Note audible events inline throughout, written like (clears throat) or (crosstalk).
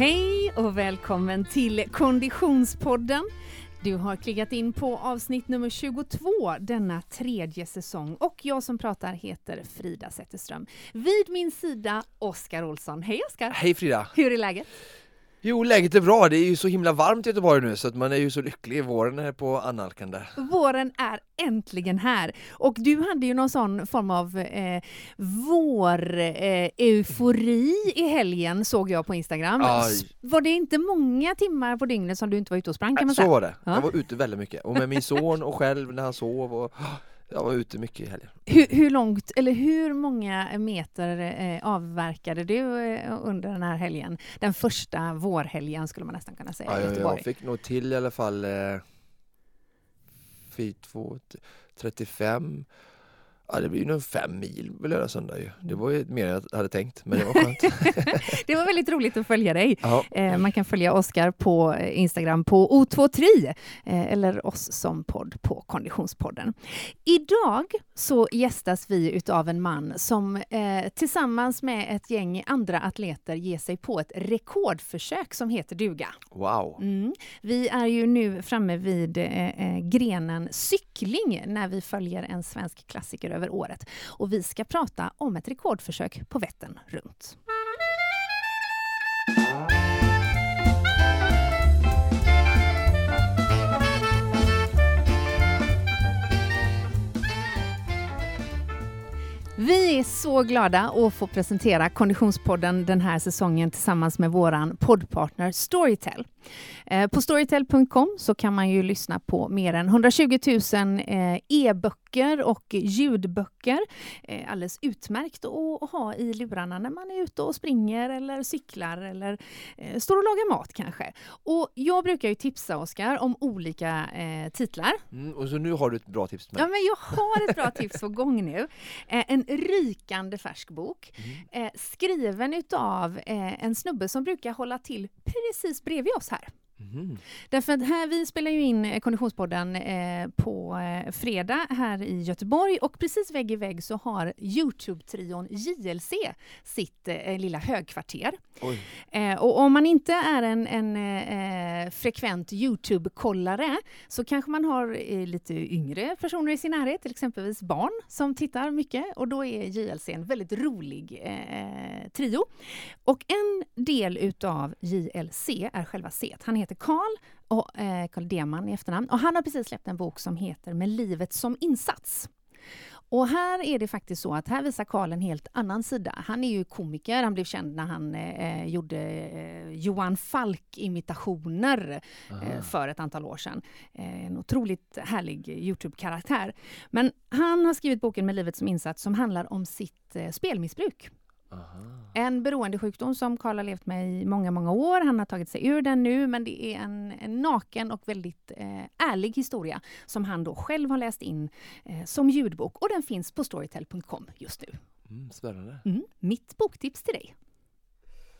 Hej och välkommen till Konditionspodden. Du har klickat in på avsnitt nummer 22 denna tredje säsong och jag som pratar heter Frida Zetterström. Vid min sida Oskar Olsson. Hej Oskar! Hej Frida! Hur är läget? Jo, läget är bra. Det är ju så himla varmt i Göteborg nu så att man är ju så lycklig. Våren är på annalkande. Våren är äntligen här och du hade ju någon sån form av eh, vår-eufori eh, i helgen såg jag på Instagram. Aj. Var det inte många timmar på dygnet som du inte var ute och sprang kan man Så säga? var det. Ja. Jag var ute väldigt mycket och med min son och själv när han sov och jag var ute mycket i helgen. Hur, hur långt, eller hur många meter eh, avverkade du eh, under den här helgen? Den första vårhelgen skulle man nästan kunna säga Ja, Göteborg. jag fick nog till i alla fall eh, 4, 2, 35 Ja det blir ju nog fem mil på lördag söndag ju. Det var ju mer än jag hade tänkt men det var skönt. (laughs) Det var väldigt roligt att följa dig. ja. Eh, man kan följa Oskar på eh, Instagram på O23 eh, eller oss som podd på Konditionspodden. Idag så gästas vi utav en man som tillsammans med ett gäng andra atleter ger sig på ett rekordförsök som heter duga. Wow! Mm. Vi är ju nu framme vid grenen cykling när vi följer en svensk klassiker över året. Och vi ska prata om ett rekordförsök på Vättern runt. Vi är så glada att få presentera Konditionspodden den här säsongen tillsammans med vår poddpartner Storytel. Eh, På storytel.com så kan man ju lyssna på mer än 120 000 eh, e-böcker och ljudböcker. Eh, Alldeles utmärkt att ha i lurarna när man är ute och springer eller cyklar eller står och lagar mat kanske. Och jag brukar ju tipsa Oskar om olika titlar Mm, och så nu har du ett bra tips mig. Ja, men jag har ett bra tips på gång nu. En rykande färsk bok Mm. skriven utav en snubbe som brukar hålla till precis bredvid oss här. Mhm. Därför att här, vi spelar ju in eh, Konditionspodden eh, på eh, fredag här i Göteborg och precis vägg i vägg så har Youtube-trion JLC sitt eh, lilla högkvarter. Eh, och om man inte är en, en eh, frekvent Youtube-kollare så kanske man har lite yngre personer i sin närhet, till exempelvis barn som tittar mycket och då är JLC en väldigt rolig trio. Och en del utav JLC är själva C. Han heter Karl och eh, Karl Deman i efternamn och han har precis släppt en bok som heter Med livet som insats. Och här är det faktiskt så att här visar Karl en helt annan sida. Han är ju komiker, han blev känd när han eh, gjorde eh, Johan Falk-imitationer eh, för ett antal år sedan. Eh, en otroligt härlig Youtube-karaktär. Men han har skrivit boken Med livet som insats som handlar om sitt eh, spelmissbruk. Aha. En beroendesjukdom som Karl har levt med i många, många år. Han har tagit sig ur den nu, men det är en, en naken och väldigt eh, ärlig historia som han då själv har läst in eh, som ljudbok och den finns på storytel.com just nu. Mm, spännande. Mm, mitt boktips till dig.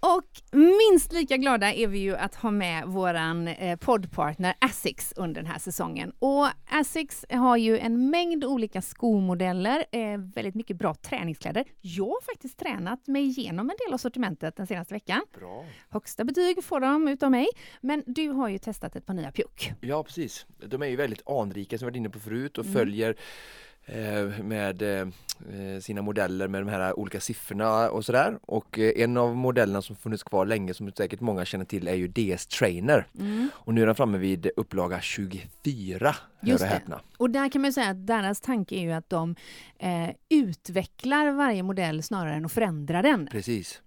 Och minst lika glada är vi ju att ha med våran eh, poddpartner Asics under den här säsongen. Och Asics har ju en mängd olika skomodeller, eh, väldigt mycket bra träningskläder. Jag har faktiskt tränat mig igenom en del av sortimentet den senaste veckan. Bra. Högsta betyg får de utav mig. Men du har ju testat ett par nya pjuck. Ja precis. De är ju väldigt anrika som vi varit inne på förut och Mm. följer med eh, sina modeller med de här olika siffrorna och sådär. Och eh, en av modellerna som funnits kvar länge som säkert många känner till är ju DS Trainer. Och nu är den framme vid upplaga 24. Just hör och det. häpna. Och där kan man ju säga att deras tanke är ju att de eh, utvecklar varje modell snarare än att förändra den. Precis.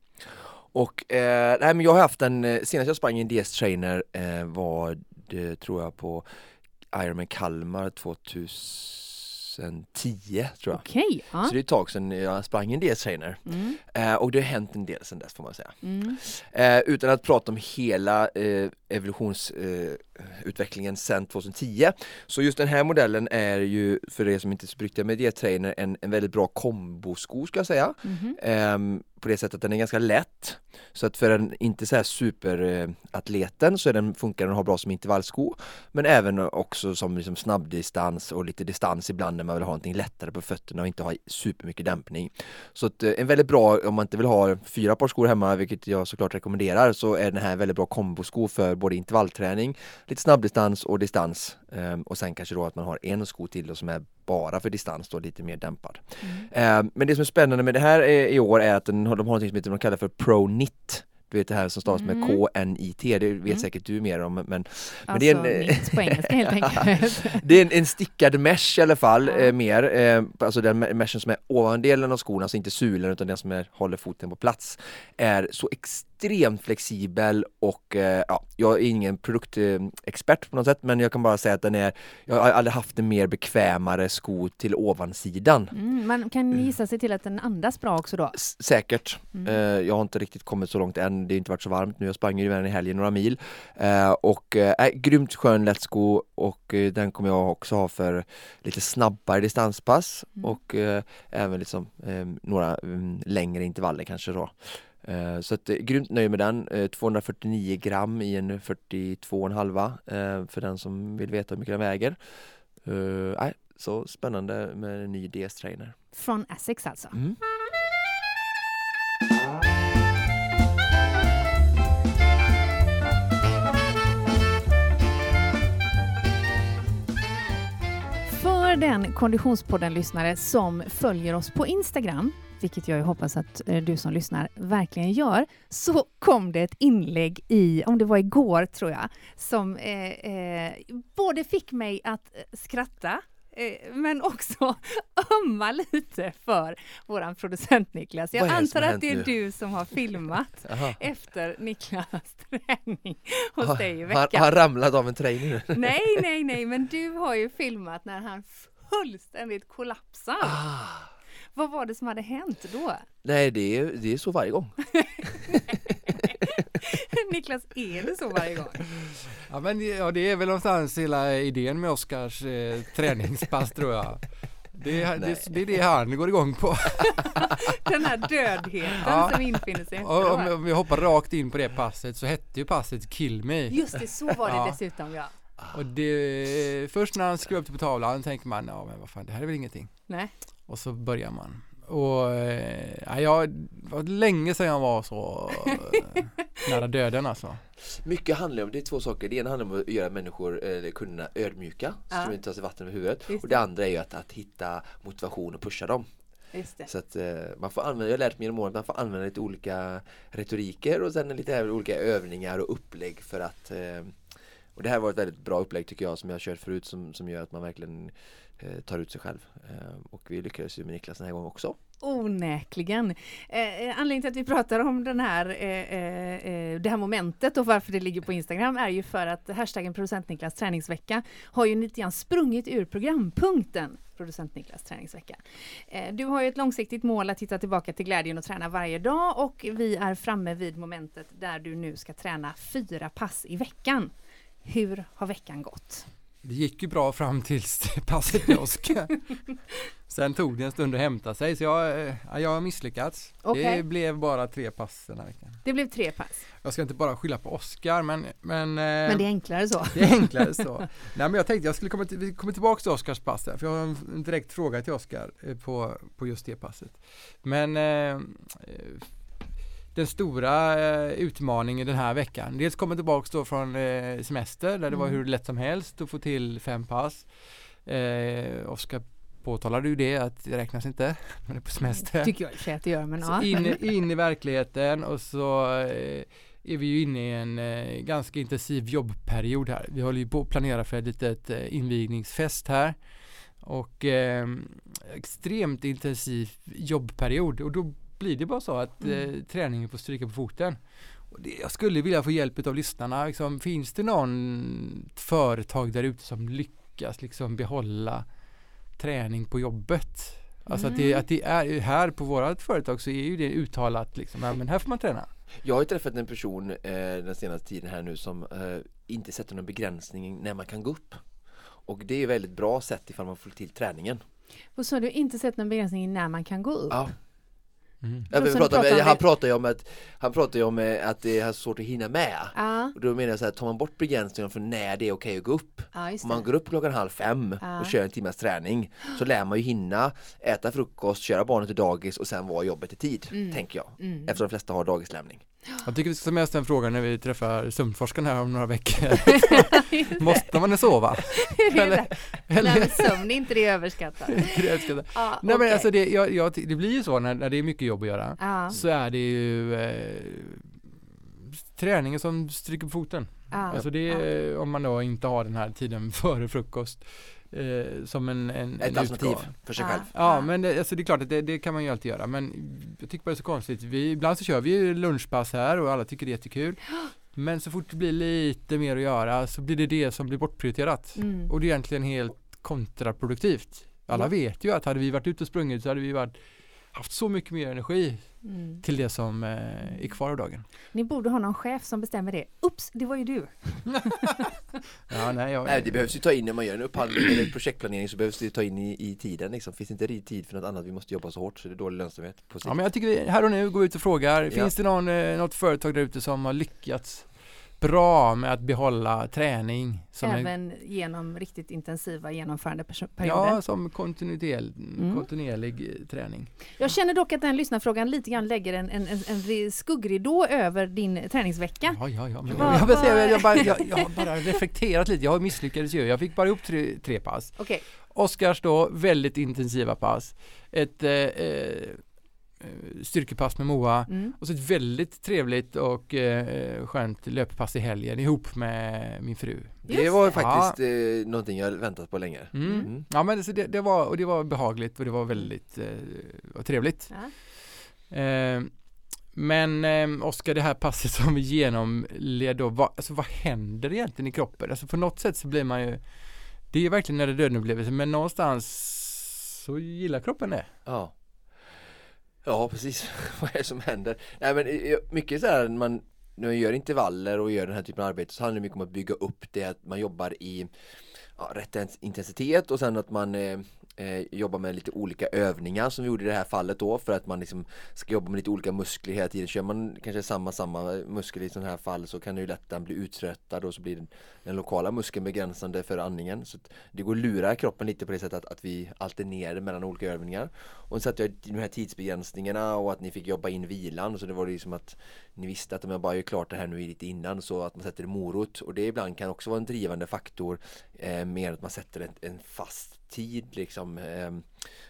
Och eh, nej, men jag har haft den, eh, senast jag sprang i en DS Trainer eh, var det tror jag på Ironman Kalmar 2010 tror jag. Okej, ja. Så det är ett tag sedan jag sprang en DS Trainer. Mm, Eh, och det har hänt en del sedan dess får man säga. mm. Eh, utan att prata om hela eh, evolutionsutvecklingen sedan 2010. Så just den här modellen är ju, för er som inte är så bruktiga med D-trainer, en, en väldigt bra kombosko ska jag säga. Mhm. Ehm, på det sättet att den är ganska lätt. Så att för en inte så här superatleten så är den, funkar den att ha bra som intervallsko. Men även också som liksom snabbdistans och lite distans ibland när man vill ha någonting lättare på fötterna och inte ha supermycket dämpning. Så att, eh, en väldigt bra, om man inte vill ha fyra par skor hemma, vilket jag såklart rekommenderar, så är den här en väldigt bra kombosko för både intervallträning, lite snabbdistans och distans. Ehm, och sen kanske då att man har en sko till då som är bara för distans då, lite mer dämpad. Ehm, men det som är spännande med det här är, i år är att de har något som de kallar för ProNit. Du vet det här som stavas med Mm. K-N-I-T, det vet Mm. säkert du mer om men Men Alltså, det är en, eh, mitt på engelska helt (laughs) enkelt. (laughs) det är en, en stickad mesh i alla fall, Ja. eh, mer. Eh, alltså den me- meshen som är ovandelen av skon, alltså inte sulen utan den som är, håller foten på plats, är så extremt flexibel och eh, ja, jag är ingen produktexpert på något sätt men jag kan bara säga att den är, jag har aldrig haft en mer bekvämare sko till ovansidan. Mm, man kan gissa sig till att den andas bra också då. S- Säkert. Mm. Eh, jag har inte riktigt kommit så långt än. Det har inte varit så varmt nu. Jag sprang ju den i helgen några mil. Eh, och eh, är grymt skön lätt sko och eh, den kommer jag också ha för lite snabbare distanspass Mm. och eh, även liksom eh, några mm, längre intervaller kanske då. Eh, så att, eh, grymt nöjd med den. Eh, 249 gram i en 42,5 eh, för den som vill veta hur mycket den väger. Eh, så spännande med en ny DS-trainer. Från Essex alltså. Mm. Den Konditionspodden-lyssnare som följer oss på Instagram, vilket jag ju hoppas att eh, du som lyssnar verkligen gör, så kom det ett inlägg i, om det var igår tror jag, som eh, eh, både fick mig att eh, skratta eh, men också (laughs) ömma lite för våran producent Niklas. Jag antar att det är nu? du som har filmat (laughs) efter Niklas (laughs) träning hos Har- dig i veckan. har ramlat av en trainer nu? Nej, nej, nej, men du har ju filmat när han fullständigt kollapsar. Ah. Vad var det som hade hänt då? Nej, det är, det är så varje gång. (laughs) Niklas, är det så varje gång? Ja men ja, det är väl någonstans hela idén med Oskars eh, träningspass tror jag. Det, är- det, det är det han går igång på. (laughs) Den här dödheten Ja. som infinner sig Och om, efteråt. om vi hoppar rakt in på det passet så hette ju passet Kill Me. Just det, så var det Ja. dessutom ja. Och det, först när han skrev upp det på tavlan tänker man, ja men vad fan det här är väl ingenting. Nej. Och så börjar man. Och eh, ja, jag, det var länge sedan jag var så eh, nära döden alltså. Mycket handlar om, det är två saker. Det ena handlar om att göra människor, eller kunderna ödmjuka, så Ja. de inte tar sig vatten över huvudet. Just Och det andra är ju att, att hitta motivation och pusha dem. Just det. Så att eh, man får använda, jag har lärt mig genom åren att man får använda lite olika retoriker och sen lite olika övningar och upplägg för att eh, och det här var ett väldigt bra upplägg tycker jag som jag har kört förut som, som gör att man verkligen eh, tar ut sig själv. Eh, och vi lyckades ju med Niklas den här gången också. Onekligen. Eh, eh anledningen till att vi pratar om den här, eh, eh, eh, det här momentet och varför det ligger på Instagram är ju för att hashtaggen producent Niklas träningsvecka har ju lite grann sprungit ur programpunkten producent Niklas träningsvecka. Eh, du har ju ett långsiktigt mål att hitta tillbaka till glädjen och träna varje dag och vi är framme vid momentet där du nu ska träna fyra pass i veckan. Hur har veckan gått? Det gick ju bra fram tills passet Oskar. (laughs) Sen tog det en stund att hämta sig så jag, eh, ja, jag har misslyckats. Okej. Det blev bara tre pass den här veckan. Det blev tre pass, Jag ska inte bara skylla på Oskar men, men, eh, men det är enklare så. det är enklare så. Nej men jag tänkte jag skulle komma, till, vi kommer tillbaka till Oskars pass där, för jag har en, direkt fråga till Oskar eh, på, på just det passet. Men den stora eh, utmaningen den här veckan, dels kommer tillbaka då från eh, semester där det var Mm. hur lätt som helst att få till fem pass. Eh, Oskar påtalade ju det att det räknas inte, (laughs) man är på semester. Tycker jag i att det gör, men ja. in, (laughs) in i verkligheten och så eh, är vi ju inne i en eh, ganska intensiv jobbperiod här. Vi håller ju på att planera för ett litet eh, invigningsfest här och extremt intensiv jobbperiod och då blir det bara så att eh, Mm. träningen får stryka på foten. Och det, jag skulle vilja få hjälp av lyssnarna. Liksom, finns det någon företag där ute som lyckas liksom behålla träning på jobbet? Alltså att, det, Mm. att det är här på vårat företag så är ju det uttalat liksom, ja, men här får man träna. Jag har ju träffat en person eh, den senaste tiden här nu som eh, inte sätter någon begränsning när man kan gå upp. Och det är väldigt bra sätt ifall man får till träningen. Så har du inte sett någon begränsning när man kan gå upp? Ja, Mm. som pratar, pratar om han pratar ju om att han pratar ju om eh, att det är svårt att hinna med. Ja, Och då menar jag så här, tar man bort begränsningen för när det är okej att gå upp ja just Om man går upp klockan halv fem Ja. och kör en timmas träning så lär man ju hinna äta frukost, köra barnet till dagis och sen vara jobbet i tid, Mm. tänker jag. Mm. Eftersom de flesta har dagislämning. Jag tycker vi ska ta med oss den frågan när vi träffar sömnforskaren här om några veckor. (laughs) (laughs) Måste man sova? (laughs) Eller, Nej, eller, men sömn är inte det överskattat. ska- Nej men okej. alltså det, jag, jag, det blir ju så när, när det är mycket jobb att göra. Ja, Så är det ju eh, träningen som stryker på foten. ja, Alltså det är om man då inte har den här tiden före frukost eh, som en, en, Ett en alternativ utgång. för sig själv. Ja, men det, alltså det är klart att det, det kan man ju alltid göra. Men jag tycker bara det är så konstigt. Vi, ibland så kör vi ju lunchpass här och alla tycker det är jättekul. (gasps) Men så fort det blir lite mer att göra så blir det det som blir bortprioriterat. Mm. Och det är egentligen helt kontraproduktivt. Alla Ja. vet ju att hade vi varit ute och sprungit så hade vi varit, haft så mycket mer energi Mm. till det som eh, är kvar av dagen. Ni borde ha någon chef som bestämmer det. Ups, det var ju du. (laughs) Ja, nej, jag, Nej, det behövs ju ta in när man gör en upphandling eller projektplanering så behövs det ta in i, i tiden liksom. Finns inte tid för något annat, vi måste jobba så hårt så det är dålig lönsamhet på sikt. Ja men jag tycker vi här och nu går ut och frågar, Ja. finns det någon, eh, något företag där ute som har lyckats bra med att behålla träning? Som en, Även genom riktigt intensiva genomförandeperioder. ja, som kontinuerlig, Mm. kontinuerlig eh, träning. Jag känner dock att den lyssnarfrågan lite grann lägger en, en, en, skuggridå över din träningsvecka. Ja, ja, ja. Men, jag, vad- jag, bara, jag, jag har (laughs) bara reflekterat lite, jag misslyckades ju. Jag fick bara ihop tre, tre pass. Okej, Oskars då, väldigt intensiva pass. Ett eh, eh, styrkepass med Moa. mm. Och så ett väldigt trevligt och eh, skönt löppass i helgen ihop med min fru. det Just var det. faktiskt eh, någonting jag väntat på länge. Mm. Mm. Ja men så det, det, var, och det var behagligt och det var väldigt eh, trevligt. ja. Eh, men eh, Oskar, det här passet som vi genomled då, vad, alltså, vad händer egentligen i kroppen? Alltså på något sätt så blir man ju, det är verkligen när det döden upplevelse, men någonstans så gillar kroppen det. Ja. Ja, precis. (laughs) Vad är det som händer? Nej, men eh, eh, mycket så här när man när man gör intervaller och gör den här typen av arbete så handlar det mycket om att bygga upp det att man jobbar i ja, rätt intensitet och sen att man eh, eh, jobba med lite olika övningar som vi gjorde i det här fallet då för att man liksom ska jobba med lite olika muskler hela tiden. Kör man kanske samma, samma muskel i sådana här fall så kan det ju lätt bli uttröttad och så blir den, den lokala muskeln begränsande för andningen. Så att det går att lura kroppen lite på det sättet att, att vi alternerar mellan olika övningar. Och så satte jag de här tidsbegränsningarna och att ni fick jobba in vilan så det var ju som att ni visste att om jag bara gör klart det här nu lite innan så att man sätter en morot och det ibland kan också vara en drivande faktor eh, mer att man sätter en, en fast tid liksom eh,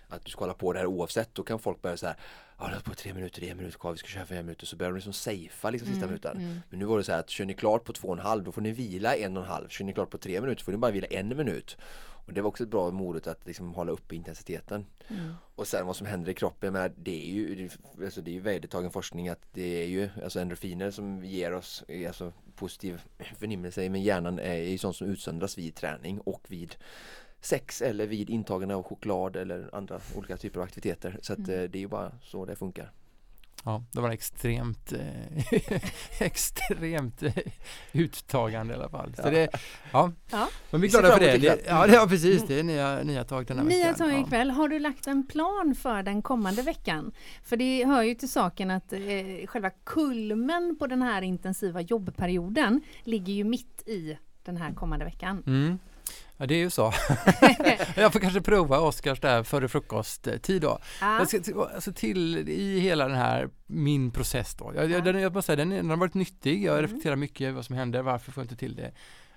att du ska hålla på det här oavsett då kan folk börja så här Ja, det är på tre minuter, en minut kvar, vi ska köra fem minuter så börjar de liksom safea liksom sista Mm, minuten. mm. Men nu var det så här att kör ni klart på två och en halv då får ni vila en och en halv. Kör ni klart på tre minuter får ni bara vila en minut. Och det var också ett bra morot att liksom hålla uppe intensiteten. Mm. och sen vad som händer i kroppen, men det är ju det- alltså det är ju vedertagen forskning att det är ju alltså endorfiner som ger oss eh, alltså positiv förnimmelse men hjärnan är ju sånt som utsöndras vid träning och vid sex eller vid intagande av choklad eller andra olika typer av aktiviteter så att Mm. eh, det är ju bara så det funkar. Ja, det var extremt, eh, (laughs) extremt eh, uttagande i alla fall. Så Ja. det, ja. Ja. Men vi är glada för det. det. Ja, det, ja, precis. Det är nya, nya tag den här Nya veckan. tag Ja. ikväll. Har du lagt en plan för den kommande veckan? För det hör ju till saken att eh, själva kulmen på den här intensiva jobbperioden ligger ju mitt i den här kommande veckan. Mm. Ja, det är ju så. (laughs) jag får kanske prova Oskars där före frukosttid då. Ja. Jag ska, till- alltså till i hela den här, min process då. Jag, Ja. jag, den, jag måste säga, den, den har varit nyttig. Jag Mm. reflekterar mycket vad som händer, varför får jag inte till det?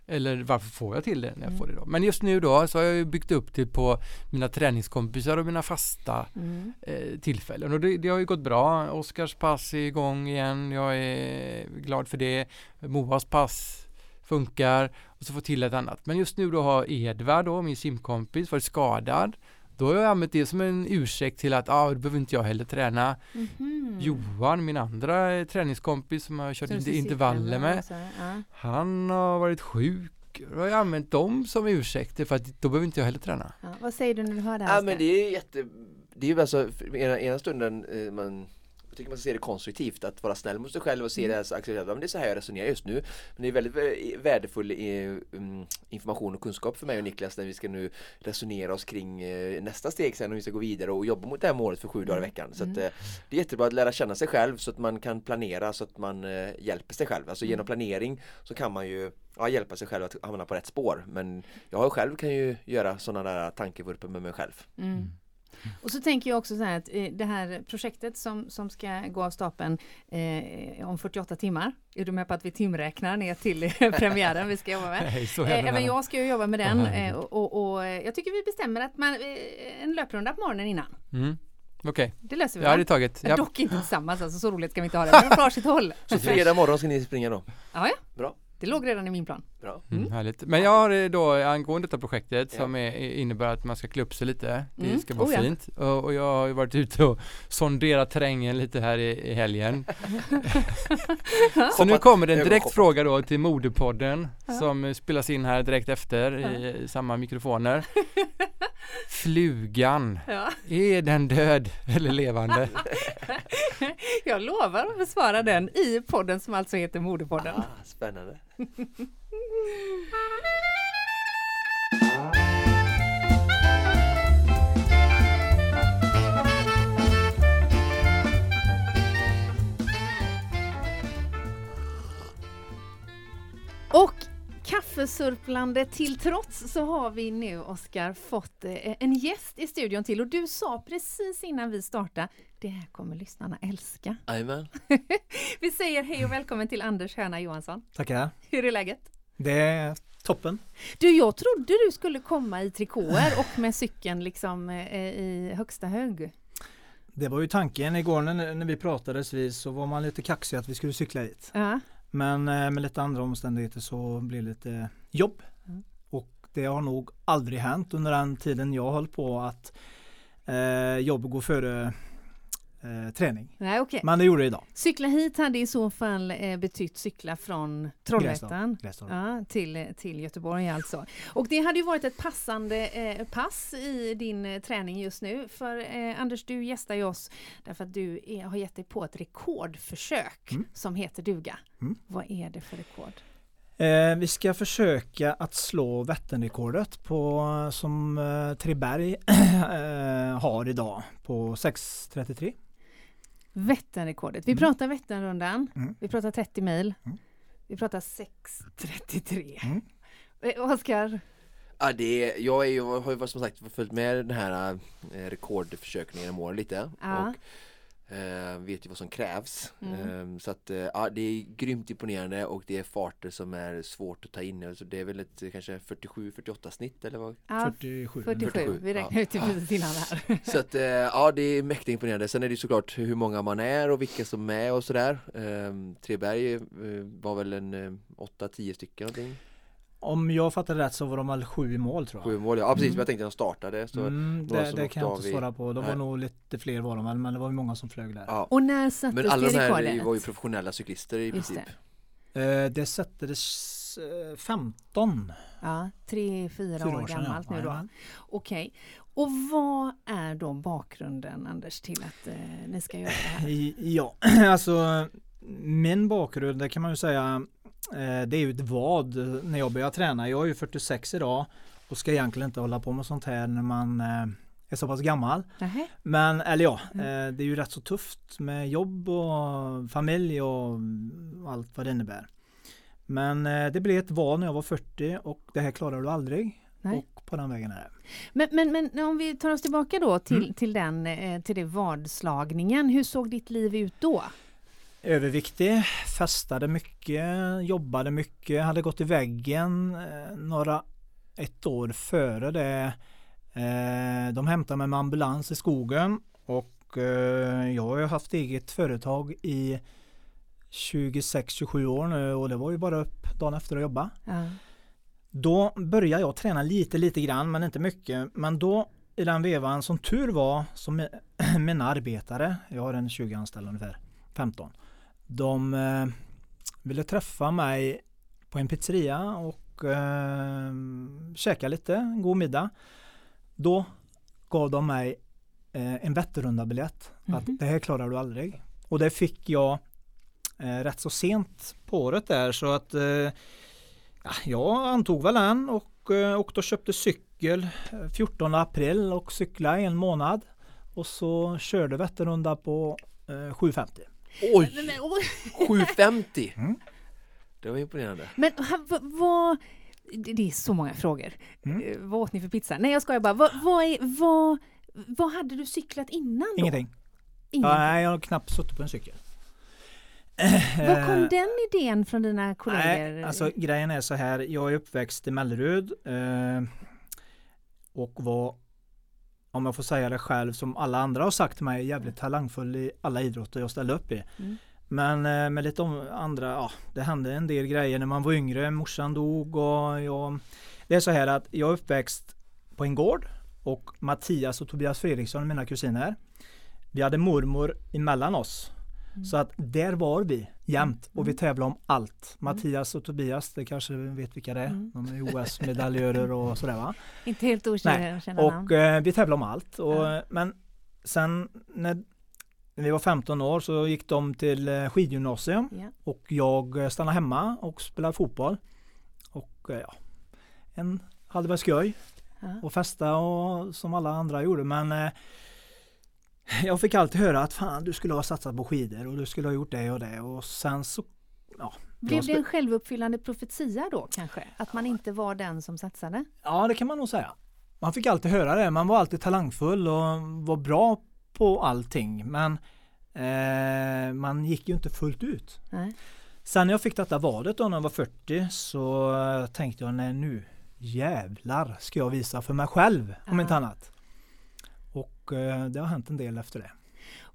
Eller varför får jag till det när jag Mm. får det då? Men just nu då så har jag byggt upp det på mina träningskompisar och mina fasta Mm. eh, tillfällen och det, det har ju gått bra. Oskars pass är igång igen. Jag är glad för det. Moas pass funkar och så få till ett annat. Men just nu då har Edvard då, min simkompis, varit skadad. Då har jag använt det som en ursäkt till att ah, då behöver inte jag heller träna. Mhm. Johan, min andra eh, träningskompis som jag har kört intervaller med. och så, ja. Han har varit sjuk. Då har jag använt dem som ursäkter för att då behöver inte jag heller träna. Ja. Vad säger du när du hör det här? Ja men det är jätte Det är ju alltså ena, ena stunden eh, man Jag tycker man ska se det konstruktivt, att vara snäll mot sig själv och se Mm. det här, acceptera, men det är så här jag resonerar just nu. Men det är väldigt eh, värdefull um, information och kunskap för mig och Niklas när vi ska nu resonera oss kring eh, nästa steg sen om vi ska gå vidare och jobba mot det här målet för sju dagar i Mm. veckan. Så att, eh, det är jättebra att lära känna sig själv så att man kan planera så att man hjälper sig själv. Alltså Mm. genom planering så kan man ju ja, hjälpa sig själv att hamna på rätt spår. Men jag själv kan ju göra sådana där tankevurpor med mig själv. Mm. Och så tänker jag också så här att eh, det här projektet som, som ska gå av stapeln eh, om 48 timmar. Är du med på att vi timräknar ner till (laughs) premiären vi ska jobba med? Nej, så Eh, även jag ska ju jobba med den eh, och, och, och eh, jag tycker vi bestämmer att man, en löprunda på morgonen innan. Mm. Okej, Det löser vi ja det är taget. Ja. Dock inte tillsammans, alltså, så roligt ska vi inte ha det. Men på (laughs) varsitt håll. Så fredag morgon ska ni springa då? Ja, ja. Bra. Det låg redan i min plan. Bra. Mm, härligt. Men jag har eh, då angående detta projektet Ja. som är, innebär att man ska klä upp sig lite. Det Mm. ska vara Oh, ja. fint. Och, och jag har varit ute och sonderat terrängen lite här i, i helgen. (laughs) Så nu kommer det en direkt fråga då till Modepodden Ja. som spelas in här direkt efter i, i samma mikrofoner. (laughs) Flugan, Ja. är den död eller levande? (laughs) Jag lovar att besvara den i podden som alltså heter Modepodden. Ah, spännande. Och kaffesurplande till trots så har vi nu Oskar fått eh, en gäst i studion till och du sa precis innan vi startade det här kommer lyssnarna älska. (laughs) Jajamän. Vi säger hej och välkommen till Anders Höna Johansson. Tackar. Hur är läget? Det är toppen. Du, jag trodde du skulle komma i trikåer och med cykeln liksom eh, i högsta hög. Det var ju tanken igår när, när vi pratades vid så var man lite kaxig att vi skulle cykla hit. Ja. Men eh, med lite andra omständigheter så blev det lite jobb. Mm. Och det har nog aldrig hänt under den tiden jag höll på att eh, jobb går före eh, träning. Nej, okej. Men det gjorde det idag. Cykla hit hade i så fall eh, betytt cykla från Trollhättan. Ja, till, till Göteborg alltså. Och det hade ju varit ett passande eh, pass i din eh, träning just nu. För eh, Anders, du gästar ju oss därför att du är, har gett dig på ett rekordförsök Mm. som heter duga. Mm. Vad är det för rekord? Eh, vi ska försöka att slå Vätternrekordet på som eh, Treberg (clears throat) eh, har idag på 6.33. Vätternrekordet. Vi Mm. pratar Vätternrundan. Mm. Vi pratar 30 mil. Mm. Vi pratar 6.33. Mm. Eh, Oskar? Ja, det är, jag är ju, har ju som sagt följt med den här eh, rekordförsöken genom åren lite Ja. och eh, vet ju vad som krävs. Mm. Eh, så att eh, ja, det är grymt imponerande och det är farter som är svårt att ta in. Så det är väl ett kanske 47-48 snitt eller vad? Ja, 47. 47. 47, Vi räknar ut det precis innan här. (laughs) Så att eh, ja, det är mäktigt imponerande. Sen är det såklart hur många man är och vilka som är och sådär. Eh, Treberg eh, var väl en eh, 8-10 stycken någonting. Om jag fattar rätt så var de väl sju i mål tror jag. Sju mål, ja precis. Mm. Jag tänkte att de startade. Så, Mm, det det kan jag inte svara på. De var Nej. nog lite fler var de väl men det var ju många som flög där. ja. Och när sattes Men alla det de här rekordet? var ju professionella cyklister i Just princip. Eh, det sättades eh, 15 Ja, tre, fyra, fyra år, år sedan. gammalt nu då. Jajamän. Okej. Och vad är då bakgrunden Anders till att eh, ni ska göra det här? (laughs) Ja, (clears throat) alltså min bakgrund det kan man ju säga eh, det är ju ett vad när jag började träna. Jag är ju 46 idag och ska egentligen inte hålla på med sånt här när man eh, är så pass gammal. Nähä? Men, eller ja, Mm. eh, det är ju rätt så tufft med jobb och familj och allt vad det innebär. Men eh, det blev ett val när jag var 40 och det här klarar du aldrig. Nej. Och på den vägen är det. Men, men, men om vi tar oss tillbaka då till, Mm. till den eh, till det vadslagningen. Hur såg ditt liv ut då? Överviktig, festade mycket, jobbade mycket, hade gått i väggen eh, några, ett år före det. Eh, de hämtade mig med ambulans i skogen och eh, jag har ju haft eget företag i 26-27 år nu och det var ju bara upp dagen efter att jobba. Ja. Då började jag träna lite, lite grann men inte mycket. Men då i den vevan som tur var som mi- (clears throat) mina arbetare, jag har en 20 anställda ungefär, 15. De eh, ville träffa mig på en pizzeria och eh, käka lite, en god middag. Då gav de mig eh, en Vätternrunda-biljett. Mhm. Att det här klarar du aldrig. Och det fick jag eh, rätt så sent på året där så att eh, ja, jag antog väl den och eh, åkte och köpte cykel 14 eh, april och cykla en månad. Och så körde Vätternrunda på eh, 750. Oj! 750! (laughs) Mm. Det var imponerande. Men vad... Det är så många frågor. Mm. Eh, vad åt ni för pizza? Nej jag skojar bara. Vad, vad, är, vad, vad hade du cyklat innan då? Ingenting. Ingenting. nej, jag har knappt suttit på en cykel. Var kom den idén från dina kollegor? Nej, alltså grejen är så här. Jag är uppväxt i Mellerud eh, och var om jag får säga det själv, som alla andra har sagt till mig, jävligt talangfull i alla idrotter jag ställde upp i. Mm. Men eh, med lite andra, ja, det hände en del grejer när man var yngre. Morsan dog och jag... Det är så här att jag är uppväxt på en gård och Mattias och Tobias Fredriksson, mina kusiner. Vi hade mormor emellan oss. Mm. Så att där var vi jämt och vi mm. tävlade om allt. Mm. Mattias och Tobias, det kanske vet vilka det är. Mm. De är OS-medaljörer och sådär va? (laughs) Inte helt okända Och eh, vi tävlade om allt. Och, ja. Men sen när när vi var 15 år så gick de till eh, skidgymnasium yeah. och jag eh, stannade hemma och spelade fotboll. Och ja, en hade väl skoj ja. och festa och som alla andra gjorde men (laughs) jag fick alltid höra att fan du skulle ha satsat på skidor och du skulle ha gjort det och det och sen så ja, Blev det en självuppfyllande profetia då kanske? Att man inte var den som satsade? Ja det kan man nog säga. Man fick alltid höra det. Man var alltid talangfull och var bra på allting men eh, man gick ju inte fullt ut. Nej. Sen när jag fick detta vadet då när jag var 40 så tänkte jag nej nu jävlar ska jag visa för mig själv Aha. om inte annat. Och eh, det har hänt en del efter det.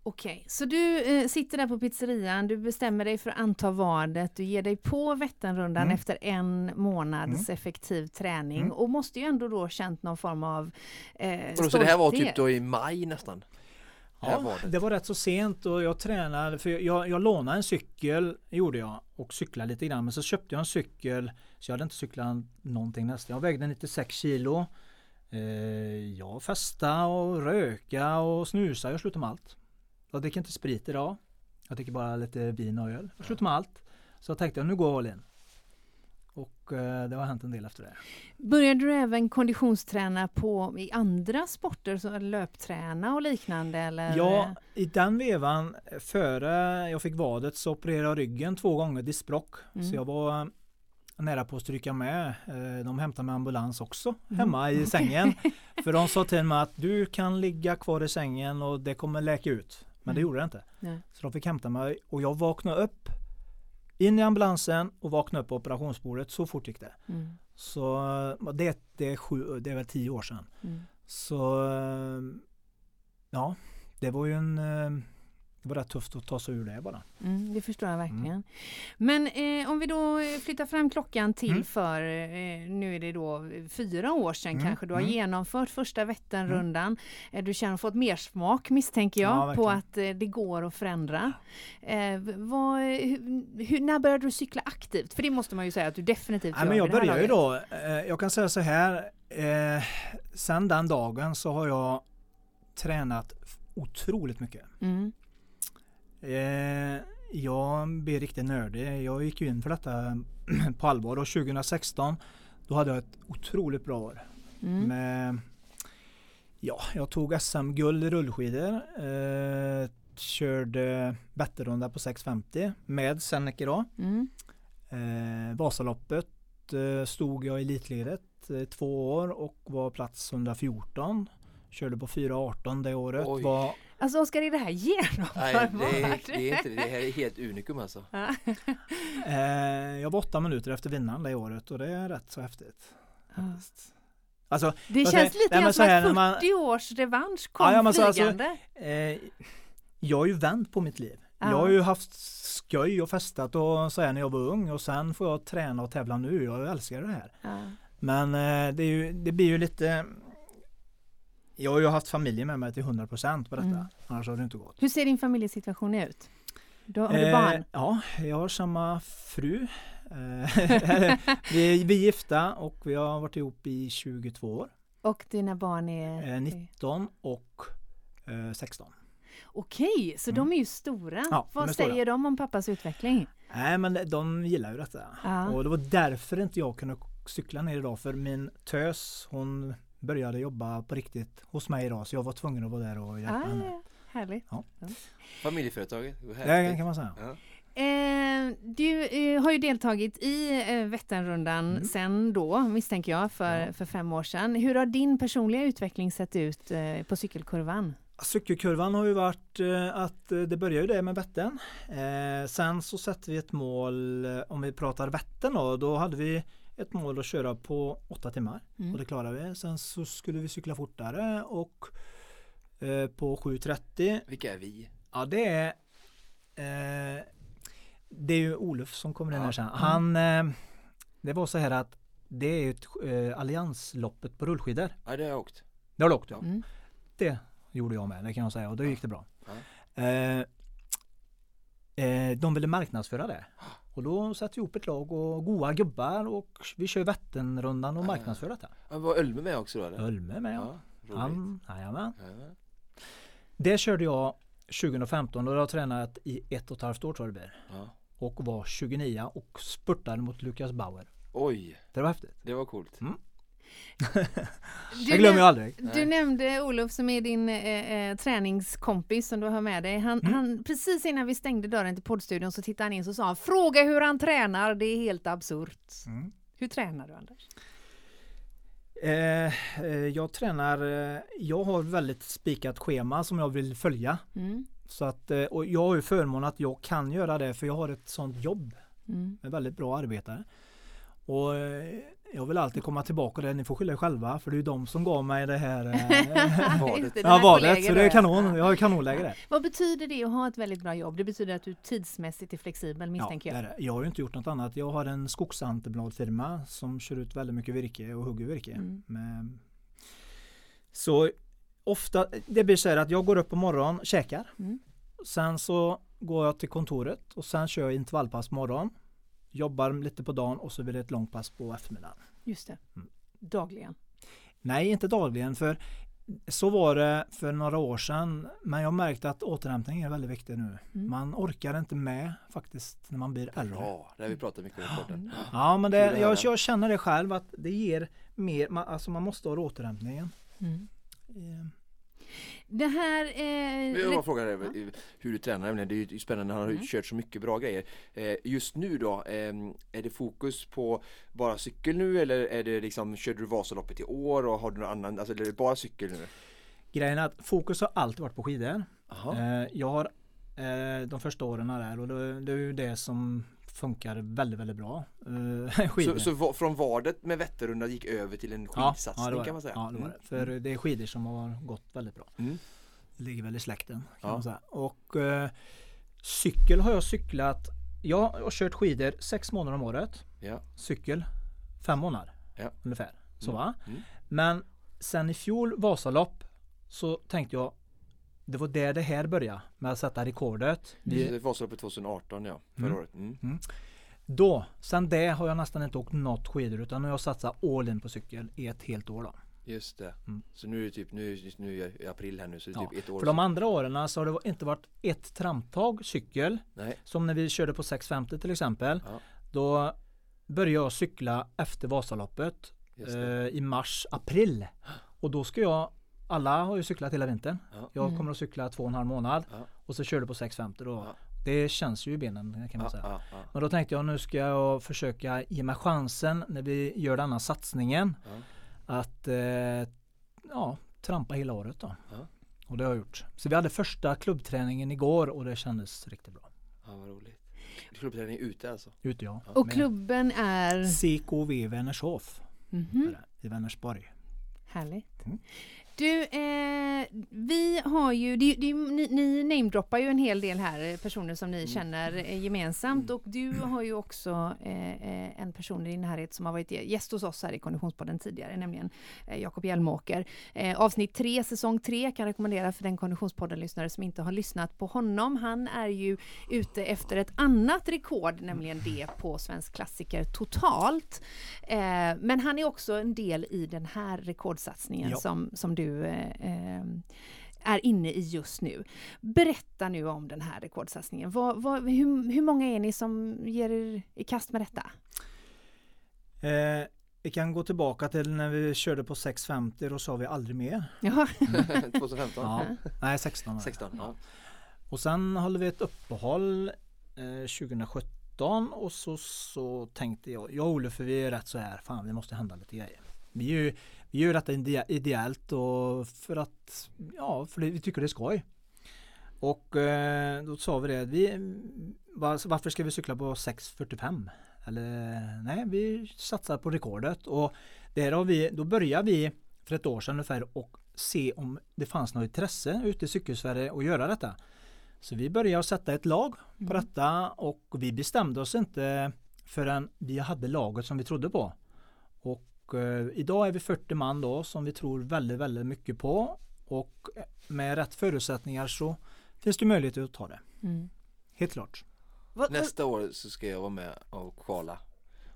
Okej, så du eh, sitter där på pizzerian, du bestämmer dig för att anta vadet, du ger dig på Vätternrundan mm. efter en månads mm. effektiv träning mm. och måste ju ändå då känt någon form av eh, Så det här var typ då i maj nästan? Ja, var det. det. var rätt så sent och jag tränade för jag, jag lånade en cykel gjorde jag och cyklade lite grann men så köpte jag en cykel så jag hade inte cyklat någonting nästan. Jag vägde 96 kilo. Eh, jag festa och röka och snusa. Jag slutade med allt. Jag dricker inte sprit idag. Jag dricker bara lite vin och öl. Jag slutade med allt. Så jag tänkte nu går jag all in. Och eh, det har hänt en del efter det. Började du även konditionsträna på i andra sporter, så löpträna och liknande? Eller? Ja, i den vevan före jag fick vadet så opererade jag ryggen två gånger, diskbråck. Mm. Så jag var nära på att stryka med. Eh, de hämtade mig ambulans också mm. hemma mm. i (laughs) sängen. För de sa till mig att du kan ligga kvar i sängen och det kommer läka ut. Men det mm. gjorde det inte. Nej. Så de fick hämta mig och jag vaknade upp in i ambulansen och vakna upp på operationsbordet. Så fort gick det. Mm. Så det, det, är sju, det är väl tio år sedan. Mm. Så ja, det var ju en eh, det var rätt tufft att ta sig ur det bara. Mm, det förstår jag verkligen. Mm. Men eh, om vi då flyttar fram klockan till mm. för, eh, nu är det då fyra år sedan mm. kanske, du har mm. genomfört första Vätternrundan. Mm. Eh, du känner fått mer smak misstänker jag ja, på att eh, det går att förändra. Eh, vad, hur, när började du cykla aktivt? För det måste man ju säga att du definitivt ja, gör men Jag började ju då, eh, jag kan säga så här, sen den dagen så har jag tränat otroligt mycket. Mm. Eh, jag blir riktigt nördig. Jag gick ju in för detta (clears throat) på allvar och 2016 då hade jag ett otroligt bra år. Mm. Med, ja, jag tog SM-guld i rullskidor. Eh, körde Vätternrunda på 650 med Senneke då. Mm. Eh, Vasaloppet eh, stod jag i elitledet eh, två år och var plats 114. Körde på 4.18 det året. Var Alltså Oskar, är det här genomförbart? Nej, det är, det är inte det. här är helt unikum alltså. (laughs) eh, jag var åtta minuter efter vinnaren det året och det är rätt så häftigt. Alltså, det känns lite grann som att 40 man, års revansch kom ja, flygande. Alltså, eh, jag har ju vänt på mitt liv. Ja. Jag har ju haft skoj och festat och så här när jag var ung och sen får jag träna och tävla nu. Jag älskar det här. Ja. Men eh, det, ju, det, blir ju lite jag har ju haft familjen med mig till 100% på detta. Mm. Annars hade det inte gått. Hur ser din familjesituation ut? Du, har du eh, barn? Ja, jag har samma fru. Eh, (laughs) vi, vi är gifta och vi har varit ihop i 22 år. Och dina barn är? Eh, 19 och 16. Okej, så de är ju stora. Ja, de är Vad stora. säger de om pappas utveckling? Nej men de gillar ju detta. Ja. Och det var därför inte jag kunde cykla ner idag för min tös hon började jobba på riktigt hos mig idag så jag var tvungen att vara där och hjälpa Ah, henne. härligt. Familjeföretaget. vad Det kan man säga. Ja. Eh, du eh, har ju deltagit i eh, Vätternrundan Mm. sen då, misstänker jag, för, Ja. för fem år sedan. Hur har din personliga utveckling sett ut eh, på cykelkurvan? Cykelkurvan har ju varit eh, att eh, det börjar ju det med Vättern. Eh, sen så sätter vi ett mål, om vi pratar Vättern då, då hade vi ett mål att köra på åtta timmar Mm. och det klarade vi. Sen så skulle vi cykla fortare och eh, på 7.30 Vilka är vi? Ja det är eh, Det är ju Olof som kommer in här sen. Han eh, Det var så här att Det är ett eh, alliansloppet på rullskidor. Ja, det har jag åkt. Det har du åkt ja. Mm. Det gjorde jag med, det kan jag säga och då gick det bra. Ja. Eh, eh, de ville marknadsföra det. Och då satte vi ihop ett lag och goa gubbar och vi kör Vätternrundan och marknadsför detta. Ja, Var Ölme med också då eller? Ölme med ja. Ja, roligt. Han, jajamän. Ja. Det körde jag 2015 och jag har tränat i ett och ett halvt år tror jag det blir. Ja. Och var 29 och spurtade mot Lukas Bauer. Oj, Det var häftigt. det var coolt. Du (laughs) Jag glömmer ju aldrig. Du nämnde Olof som är din eh, eh, träningskompis som du har med dig. Han, Mm. han, precis innan vi stängde dörren till poddstudion så tittade han in och sa han, fråga hur han tränar, det är helt absurt. Mm. Hur tränar du Anders? Eh, eh, jag tränar, eh, jag har väldigt spikat schema som jag vill följa. Mm. Så att, eh, och jag har ju förmånen att jag kan göra det för jag har ett sånt jobb Mm. med väldigt bra arbetare. Och jag vill alltid komma tillbaka där, ni får skylla er själva för det är ju de som gav mig det här eh, (laughs) Vadet. Det, Ja så det är kanon. ja. Jag har ju kanonläge där. Vad betyder det att ha ett väldigt bra jobb? Det betyder att du tidsmässigt är flexibel Ja, misstänker det är jag. det. jag har ju inte gjort något annat. Jag har en skogsentreprenadfirma som kör ut väldigt mycket virke och hugger virke. Mm. Med... Så ofta, det blir så här att jag går upp på morgonen, käkar. Mm. Sen så går jag till kontoret och sen kör jag intervallpass på morgonen. Jobbar lite på dagen och så blir det ett långpass på eftermiddagen. Just det. Mm. Dagligen. Nej, inte dagligen för så var det för några år sedan. Men jag märkte att återhämtning är väldigt viktigt nu. Mm. Man orkar inte med faktiskt när man blir äldre. Bra, det har vi pratat mycket om i podden. Ja, men det, jag, jag känner det själv att det ger mer, man, alltså man måste ha återhämtningen. Mm. Eh, Det här... Eh, Jag bara frågar dig hur du tränar nämligen. Det är ju spännande, han har ju Mm. kört så mycket bra grejer. Eh, Just nu då, eh, är det fokus på bara cykel nu eller är det liksom, körde du Vasaloppet i år och har du någon annan, alltså är det bara cykel nu? Grejen är att fokus har alltid varit på skidor. Eh, jag har eh, de första åren där och det, det är ju det som funkar väldigt, väldigt bra. Eh. (laughs) Så, så va- från vadet med Vätternrundan gick över till en ja, skidsatsning ja, var kan man säga? Ja, det var Mm. det. För det är skidor som har gått väldigt bra. Mm. Det ligger väl i släkten kan Ja. man säga. Och eh, cykel har jag cyklat. Jag har kört skidor sex månader om året. Ja. Cykel fem månader Ja. ungefär. Så Mm. va? Mm. Men sen i fjol Vasalopp så tänkte jag det var där det här började med att sätta rekordet. Vi, Det Vasaloppet 2018 ja, förra Mm. året. Mm. Då, sen det har jag nästan inte åkt något skidor utan nu har jag satsat all in på cykel i ett helt år då. Just det. Mm. Så nu är det typ, nu, nu i april här nu så det är Ja, typ ett år För de andra åren så har det inte varit ett tramptag cykel Nej. som när vi körde på 650 till exempel. Ja. Då började jag cykla efter Vasaloppet eh, i mars, april. (gasps) Och då ska jag, alla har ju cyklat hela vintern. Ja. Jag Mm. kommer att cykla två och en halv månad Ja. och så körde på 650 då. Ja. Det känns ju i benen kan man Ja, säga. ja, ja, Men då tänkte jag nu ska jag försöka ge mig chansen när vi gör denna satsningen ja. att eh, ja, trampa hela året då. Ja. Och det har jag gjort. Så vi hade första klubbträningen igår och det kändes riktigt bra. ja vad roligt. Klubbträning ute alltså? Ute ja. Och Med klubben är... CKV Vänershof är det, i Vänersborg. Härligt. Mm. Du, eh, vi har ju, det, det, ni, ni namedroppar ju en hel del här, eh, personer som ni känner eh, gemensamt och du har ju också eh, eh, en person i din närhet som har varit gäst hos oss här i Konditionspodden tidigare, nämligen eh, Jakob Hjelmåker. Avsnitt 3, säsong 3 kan jag rekommendera för den Konditionspodden-lyssnare som inte har lyssnat på honom. Han är ju ute efter ett annat rekord, nämligen det på Svensk klassiker totalt. Men han är också en del i den här rekordsatsningen Ja. som, som du eh, eh, är inne i just nu. Berätta nu om den här rekordsatsningen. Vad, vad, hur, hur många är ni som ger er i kast med detta? Eh, vi kan gå tillbaka till när vi körde på 650 då sa vi aldrig mer. (laughs) Ja. (laughs) 2015? Ja. Nej 16. var det. 16? Ja. Och sen håller vi ett uppehåll eh, 2017 och så, så tänkte jag, jag och Olof vi är rätt så här, fan det måste hända lite grejer. Vi gör, vi gör detta ide- ideellt och för att, ja, för vi tycker det är skoj. Och eh, då sa vi det, vi, var, varför ska vi cykla på 6.45? Eller nej, vi satsar på rekordet och där har vi, då börjar vi för ett år sedan ungefär och se om det fanns något intresse ute i cykelsverige att göra detta. Så vi började sätta ett lag på Mm. detta och vi bestämde oss inte förrän vi hade laget som vi trodde på. Och eh, idag är vi 40 man då som vi tror väldigt, väldigt mycket på och med rätt förutsättningar så finns det möjlighet att ta det. Mm. Helt klart. Nästa år så ska jag vara med och kvala.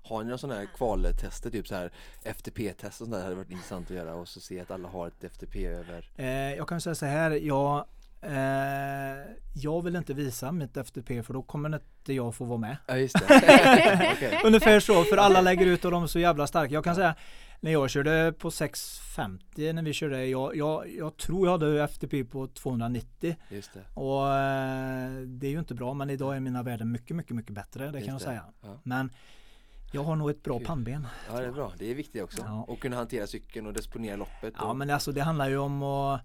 Har ni några sådana här kvaltester, typ så här FTP-test och sånt där hade varit intressant att göra och så se att alla har ett FTP över Eh, jag kan säga så här, jag, eh, jag vill inte visa mitt FTP för då kommer inte jag få vara med. Ja just (laughs) Okej. Ungefär så, för alla lägger ut och de är så jävla starka. Jag kan säga när jag körde på 650 när vi körde, jag, jag, jag tror jag hade FTP på 290 Just det, och eh, det är ju inte bra men idag är mina värden mycket, mycket, mycket bättre, det kan Just jag det. säga. Ja. Men jag har nog ett bra pannben. ja det är bra, det är viktigt också. Ja. Och kunna hantera cykeln och disponera loppet Ja och, men alltså det handlar ju om att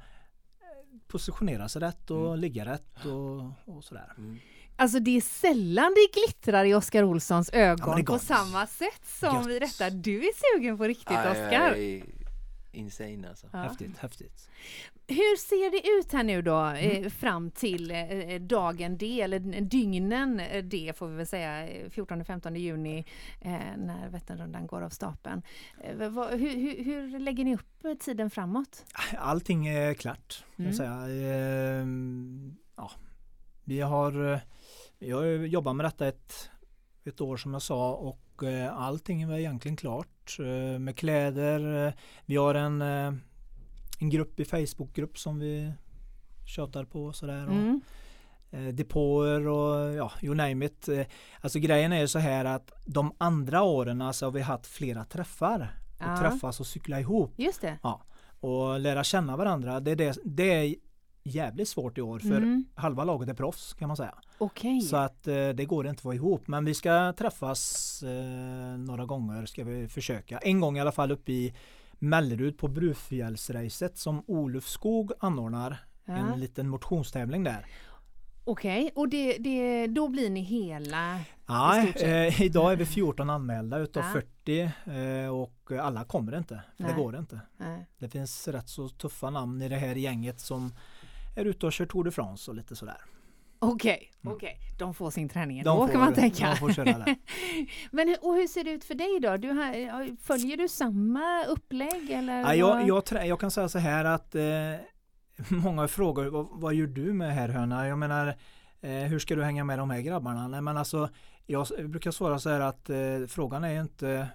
positionera sig rätt och Mm. ligga rätt och, och sådär. mm. Alltså det är sällan det glittrar i Oskar Olssons Ja, ögon är på samma sätt som Gött. vid detta. Du är sugen på riktigt Ja, Oskar. Insane alltså. Ja. Häftigt, häftigt. Hur ser det ut här nu då Mm. eh, fram till eh, dagen D eller dygnen eh, D får vi väl säga eh, 14-15 juni eh, när Vätternrundan går av stapeln. Eh, hur, hur, hur lägger ni upp eh, tiden framåt? Allting är klart. Kan Mm. jag säga. Ehm, ja. Vi har, eh, vi har jobbat med detta ett, ett år som jag sa och eh, allting är egentligen klart eh, med kläder. eh, Vi har en, eh, en grupp i Facebookgrupp som vi tjatar på och sådär. och, Mm. depåer och ja, you name it. Alltså grejen är så här att de andra åren så har vi haft flera träffar. Och Ja. träffas och cykla ihop Just det. och lära känna varandra. Det är, det, det är jävligt svårt i år för Mm. halva laget är proffs kan man säga. Okej. Så att eh, det går inte att få ihop. Men vi ska träffas eh, några gånger ska vi försöka. En gång i alla fall uppe i Mellerud på Brufjällsracet som Olof Skog anordnar. Ja. En liten motionstävling där. Okej, och det, det, då blir ni hela... Nej, sett. eh, idag är vi 14 anmälda utav Ja. 40 eh, och alla kommer inte. För Nej. det går inte. Nej. Det finns rätt så tuffa namn i det här gänget som är ute och kör Tour de France och lite sådär. Okej, Mm. okej. De får sin träning De ändå får- kan man tänka. de får köra där. (laughs) Men och hur ser det ut för dig då? Du har, ja, följer du samma upplägg eller? Ja, jag, jag, jag kan säga så här att eh, (laughs) många frågar vad, vad gör du med här höna? Jag menar eh, hur ska du hänga med de här grabbarna? Nej men alltså jag brukar svara så här att eh, frågan är ju inte eh,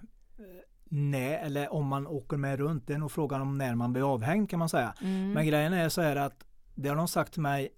när eller om man åker med runt. Det är nog frågan om när man blir avhängd kan man säga. Mm. Men grejen är så här att det har de sagt till mig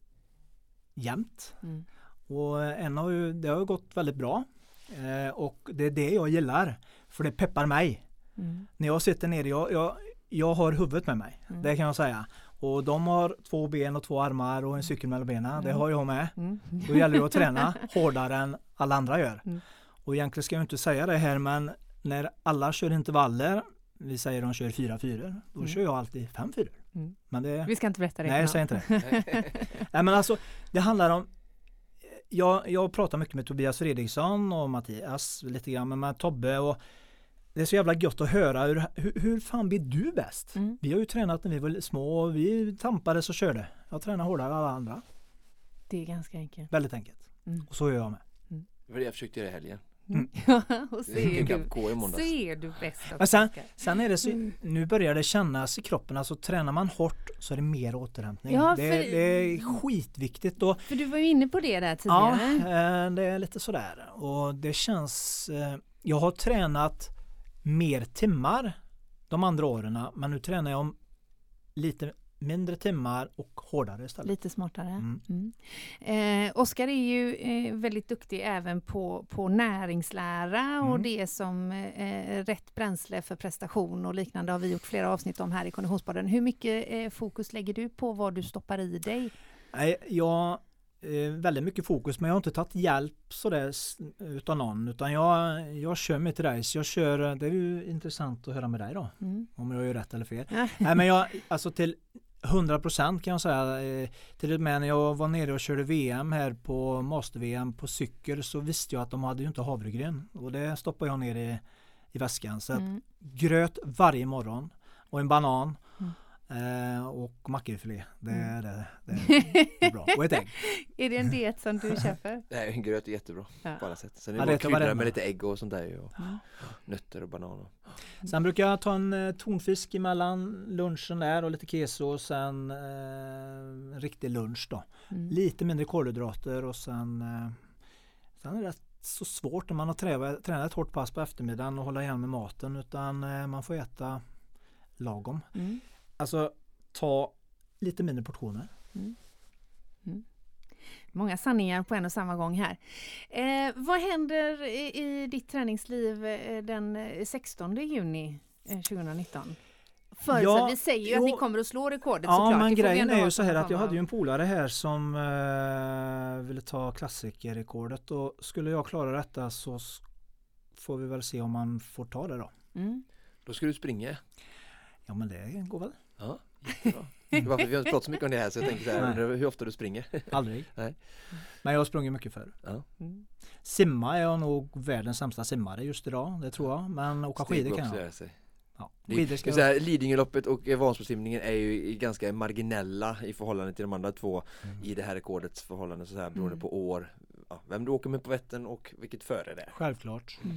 jämt. Mm. Och en har ju, det har gått väldigt bra. Eh, och det är det jag gillar. För det peppar mig. Mm. När jag sitter nere, jag, jag, jag har huvudet med mig. Mm. Det kan jag säga. Och de har två ben och två armar och en cykel mellan benen. Det Mm. har jag med. Mm. Då gäller det att träna (laughs) hårdare än alla andra gör. Mm. Och egentligen ska jag inte säga det här men när alla kör intervaller, vi säger de kör 4-4, då Mm. kör jag alltid 5-4. Mm. Men det, Vi ska inte berätta det. nej jag för säger någon. inte det. (laughs) (laughs) Nej men alltså det handlar om jag, jag pratar mycket med Tobias Fredriksson och Mattias lite grann men med Tobbe och det är så jävla gött att höra hur, hur, hur fan blir du bäst? Mm. Vi har ju tränat när vi var små och vi tampades och körde. Jag tränar hårdare än alla andra. Det är ganska enkelt. Väldigt enkelt. Mm. Och så gör jag med. Det var det jag försökte göra i helgen. Mm. (laughs) Ja, och så Det är gick du, så är du bäst Men sen-. Sen är det så, Mm. nu börjar det kännas i kroppen, alltså tränar man hårt så är det mer återhämtning. Ja, det, för- det är skitviktigt och För du var ju inne på det där ja, tidigare. eh, det är lite sådär och det känns, eh, jag har tränat mer timmar de andra åren men nu tränar jag om lite mindre timmar och hårdare istället. Lite smartare. Mm. Mm. Eh, Oskar är ju eh, väldigt duktig även på, på näringslära och Mm. det som eh, rätt bränsle för prestation och liknande har vi gjort flera avsnitt om här i Konditionspodden. Hur mycket eh, fokus lägger du på vad du stoppar i dig? Nej, jag eh, väldigt mycket fokus men jag har inte tagit hjälp sådär utav någon utan jag, jag kör mitt race. Jag kör, det är ju intressant att höra med dig då Mm. om jag gör rätt eller fel. Nej men jag, alltså till 100% kan jag säga. eh, Till och med när jag var nere och körde VM här på Master-VM på cykel så visste jag att de hade ju inte havregryn. Och det stoppade jag ner i, i väskan. Så Mm. gröt varje morgon och en banan. Eh, och makrillfilé. Det, Mm. det, det, (laughs) det är bra. Och ett ägg. (laughs) är det en diet som du köper? (laughs) Nej, en gröt är jättebra Ja. på alla sätt. Sen är Ja, det det bara med lite ägg och sånt där och Mm. nötter och bananer. Sen brukar jag ta en eh, tonfisk emellan lunchen där och lite keso och sen eh, en riktig lunch då. Mm. Lite mindre kolhydrater och sen eh, Sen är det rätt så svårt när man har tränat, tränat ett hårt pass på eftermiddagen och hålla igen med maten utan eh, man får äta lagom. Mm. Alltså ta lite mindre portioner. Många sanningar på en och samma gång här. Eh, vad händer i, i ditt träningsliv eh, den eh, 16 juni eh, 2019? Förutsatt, Ja, vi säger ju att jo. ni kommer att slå rekordet Ja såklart. men får vi grejen är ju så här att jag hade ju en polare här som eh, ville ta klassikerrekordet och skulle jag klara detta så får vi väl se om man får ta det då. Mm. Då ska du springa. Ja men det går väl. Ja, jättebra. (laughs) Det var för vi har inte pratat så mycket om det här så jag tänker så här, hur ofta du springer. Aldrig. (laughs) Nej. Men jag har sprungit mycket förr. Mm. Simma är jag nog världens sämsta simmare just idag, det tror jag. Men åka Steg skidor kan jag. sig. Ja, skidor ska så här, Lidingöloppet och Vansbrosimningen är ju ganska marginella i förhållande till de andra två Mm. i det här rekordets förhållande så här beroende Mm. på år, ja, vem du åker med på Vättern och vilket före det är. Självklart. Mm.